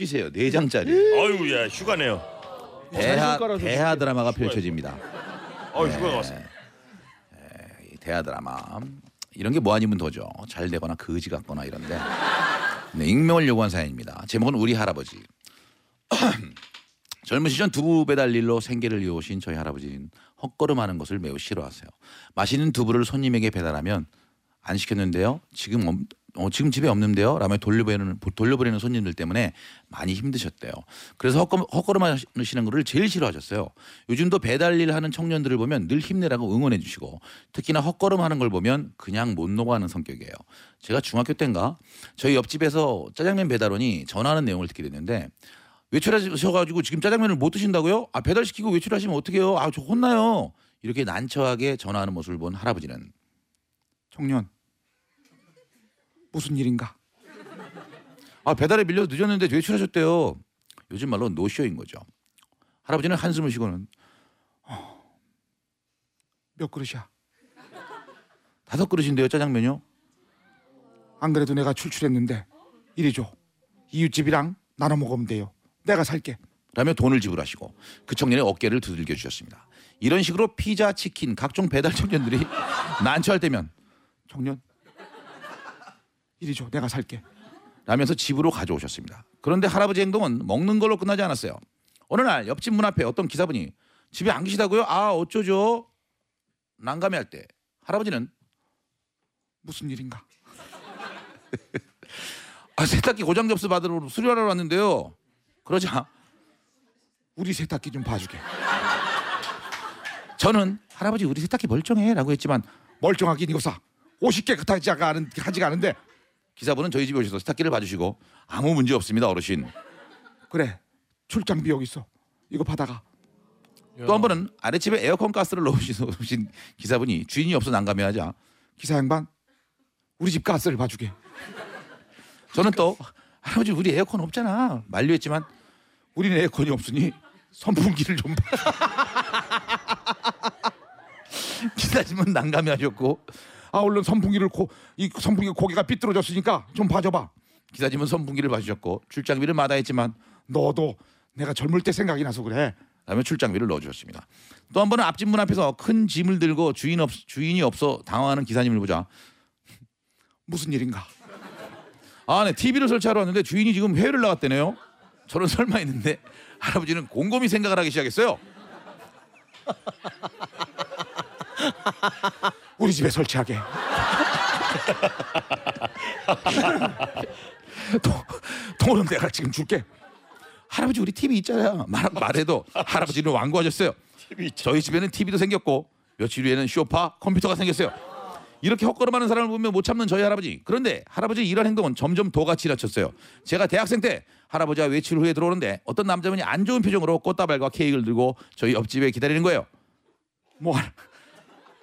쉬세요. 네 장짜리 아유 야 휴가네요. 대하 깔아서 대하 드라마가 펼쳐집니다. 어 휴가가 왔습니다. 이 대하 드라마 이런 게 뭐 아니면 더죠. 잘 되거나 거지 같거나 이런데 네, 익명을 요구한 사연입니다. 제목은 우리 할아버지. 젊은 시절 두부 배달 일로 생계를 이어오신 저희 할아버지는 헛걸음하는 것을 매우 싫어하세요. 맛있는 두부를 손님에게 배달하면 안 시켰는데요. 지금 없- 어, 지금 집에 없는데요. 라며 돌려보내는 돌려보내는 손님들 때문에 많이 힘드셨대요. 그래서 헛걸, 헛걸음 하시는 거를 제일 싫어하셨어요. 요즘도 배달 일 하는 청년들을 보면 늘 힘내라고 응원해 주시고 특히나 헛걸음 하는 걸 보면 그냥 못 녹아하는 성격이에요. 제가 중학교 때인가 저희 옆집에서 짜장면 배달원이 전화하는 내용을 듣게 됐는데 외출하셔가지고 지금 짜장면을 못 드신다고요? 아 배달시키고 외출하시면 어떡해요? 아 저 혼나요. 이렇게 난처하게 전화하는 모습을 본 할아버지는 청년 무슨 일인가? 아 배달에 밀려서 늦었는데 외출하셨대요. 요즘 말로 노쇼인 거죠. 할아버지는 한숨을 쉬고는 어, 몇 그릇이야? 다섯 그릇인데요 짜장면요? 안 그래도 내가 출출했는데 이리 줘. 이웃집이랑 나눠 먹으면 돼요. 내가 살게. 라며 돈을 지불하시고 그 청년의 어깨를 두들겨 주셨습니다. 이런 식으로 피자, 치킨, 각종 배달 청년들이 난처할 때면 청년 이리 줘. 내가 살게. 라면서 집으로 가져오셨습니다. 그런데 할아버지 행동은 먹는 걸로 끝나지 않았어요. 어느 날 옆집 문 앞에 어떤 기사분이 집에 안 계시다고요? 아 어쩌죠? 난감해할 때 할아버지는 무슨 일인가? 아 세탁기 고장 접수 받으러 수리하러 왔는데요. 그러자 우리 세탁기 좀 봐주게. 저는 할아버지 우리 세탁기 멀쩡해라고 했지만 멀쩡하긴 이거사 50개 같지 않은 않은데 기사분은 저희 집에 오셔서 세탁기를 봐주시고 아무 문제 없습니다 어르신. 그래 출장비 여기 있어 이거 받아가. 또 한 번은 아랫집에 에어컨 가스를 넣으신 기사분이 주인이 없어 난감해하자 기사 양반 우리 집 가스를 봐주게. 저는 또 할아버지 우리 에어컨 없잖아 만류했지만 우리는 에어컨이 없으니 선풍기를 좀 봐. 기사님은 난감해하셨고 아 얼른 선풍기를 고, 이 선풍기 고개가 삐뚤어졌으니까 좀 봐줘봐. 기사님은 선풍기를 봐주셨고 출장비를 마다했지만 너도 내가 젊을 때 생각이 나서 그래. 라며 출장비를 넣어주셨습니다. 또 한 번은 앞집 문 앞에서 큰 짐을 들고 주인 없 주인이 없어 당황하는 기사님을 보자 무슨 일인가? 아, 네 TV를 설치하러 왔는데 주인이 지금 해외를 나갔대네요. 저는 설마 했는데 할아버지는 곰곰이 생각을 하기 시작했어요. 우리 집에 설치하게. 돈, 돈은 내가 지금 줄게. 할아버지 우리 TV 있잖아요. 말, 말해도 할아버지는 완고하셨어요. 저희 집에는 TV도 생겼고 며칠 후에는 쇼파, 컴퓨터가 생겼어요. 이렇게 헛걸음하는 사람을 보면 못 참는 저희 할아버지. 그런데 할아버지 이런 행동은 점점 도가 지나쳤어요. 제가 대학생 때 할아버지가 외출 후에 들어오는데 어떤 남자분이 안 좋은 표정으로 꽃다발과 케이크를 들고 저희 옆집에 기다리는 거예요. 뭐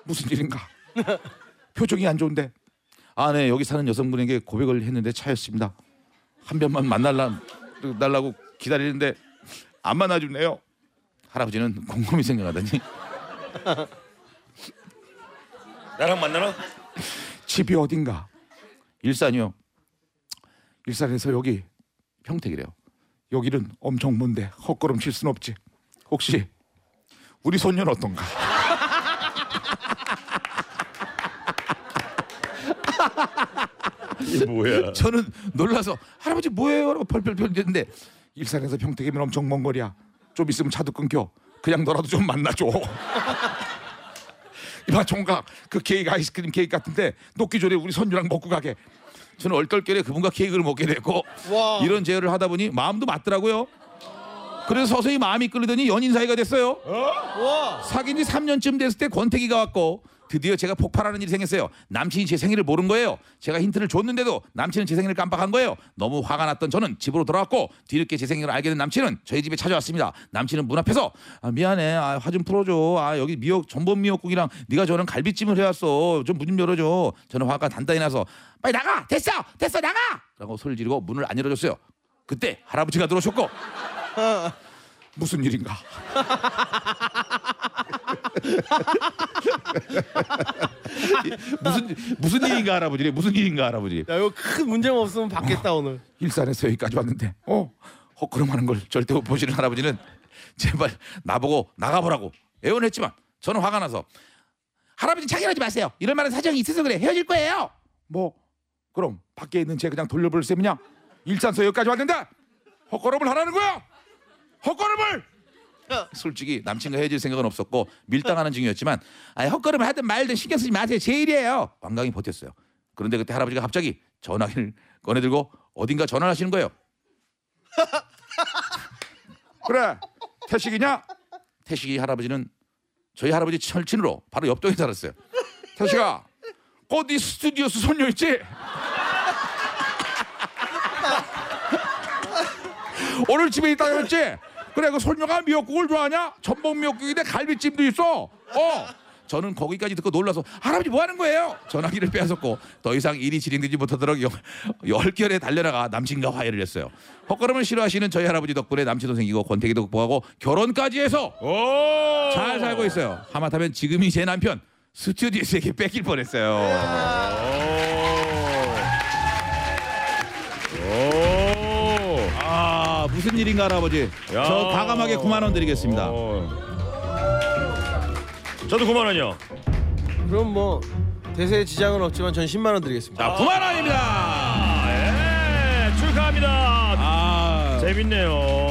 무슨 일인가? 표정이 안 좋은데. 아, 네 여기 사는 여성분에게 고백을 했는데 차였습니다. 한 번만 만날라 달라고 기다리는데 안 만나주네요. 할아버지는 곰곰이 생각하더니 나랑 만나나? 집이 어딘가? 일산이요. 일산에서 여기 평택이래요. 여기는 엄청 먼데 헛걸음 칠 순 없지. 혹시 우리 손녀는 어떤가? 이게 뭐야? 저는 놀라서 할아버지 뭐예요? 라고 펄펄펄 됐는데 일산에서 평택이면 엄청 먼 거리야. 좀 있으면 차도 끊겨. 그냥 너라도 좀 만나줘. 이봐 총각 그 케이크 아이스크림 케이크 같은데 녹기 전에 우리 손주랑 먹고 가게. 저는 얼떨결에 그분과 케이크를 먹게 됐고 와. 이런 제의를 하다 보니 마음도 맞더라고요. 그래서 서서히 마음이 끌리더니 연인 사이가 됐어요. 와. 사귄 지 3년쯤 됐을 때 권태기가 왔고 드디어 제가 폭발하는 일이 생겼어요. 남친이 제 생일을 모른 거예요. 제가 힌트를 줬는데도 남친은 제 생일을 깜빡한 거예요. 너무 화가 났던 저는 집으로 돌아왔고 뒤늦게 제 생일을 알게 된 남친은 저희 집에 찾아왔습니다. 남친은 문 앞에서 아, 미안해. 아, 화 좀 풀어줘. 아, 여기 미역 전복 미역국이랑 네가 저는 갈비찜을 해왔어. 좀 문 좀 열어줘. 저는 화가 단단히 나서 빨리 나가. 됐어. 됐어 나가. 라고 소리를 지르고 문을 안 열어줬어요. 그때 할아버지가 들어오셨고 무슨 일인가? 무슨 무슨 일인가 할아버지? 무슨 일인가 할아버지? 야 이거 큰 문제만 없으면 받겠다 오늘. 일산에서 여기까지 왔는데 어 헛걸음하는 걸 절대 못 보시는 할아버지는 제발 나보고 나가보라고 애원했지만 저는 화가 나서 할아버지 자결하지 마세요. 이럴 만한 사정이 있어서 그래 헤어질 거예요. 뭐 그럼 밖에 있는 쟤 그냥 돌려볼 셈이냐? 일산서 여기까지 왔는데 헛걸음을 하라는 거야? 헛걸음을 솔직히 남친과 헤어질 생각은 없었고 밀당하는 중이었지만 아니, 헛걸음을 하든 말든 신경 쓰지 마세요. 제 일이에요. 완강히 버텼어요. 그런데 그때 할아버지가 갑자기 전화기를 꺼내들고 어딘가 전화를 하시는 거예요. 그래 태식이냐? 태식이 할아버지는 저희 할아버지 철친으로 바로 옆동에 살았어요. 태식아 어디 스튜디오스 손녀 있지? 오늘 집에 있다 그랬지? 그래 그 손녀가 미역국을 좋아하냐? 전복 미역국인데 갈비찜도 있어. 어. 저는 거기까지 듣고 놀라서 할아버지 뭐 하는 거예요? 전화기를 빼앗았고 더 이상 일이 진행되지 못하도록 여- 열결에 달려나가 남친과 화해를 했어요. 헛걸음을 싫어하시는 저희 할아버지 덕분에 남친도 생기고 권태기도 극복하고 결혼까지 해서 오. 잘 살고 있어요. 하마터면 지금이 제 남편 스튜디오스에게 뺏길 뻔했어요. 아 무슨 일인가 할아버지? 야. 저 과감하게 9만 원 드리겠습니다. 오. 저도 9만 원이요. 그럼 뭐 대세에 지장은 없지만 전 10만 원 드리겠습니다. 자 9만 원입니다. 아, 예. 축하합니다. 아 재밌네요.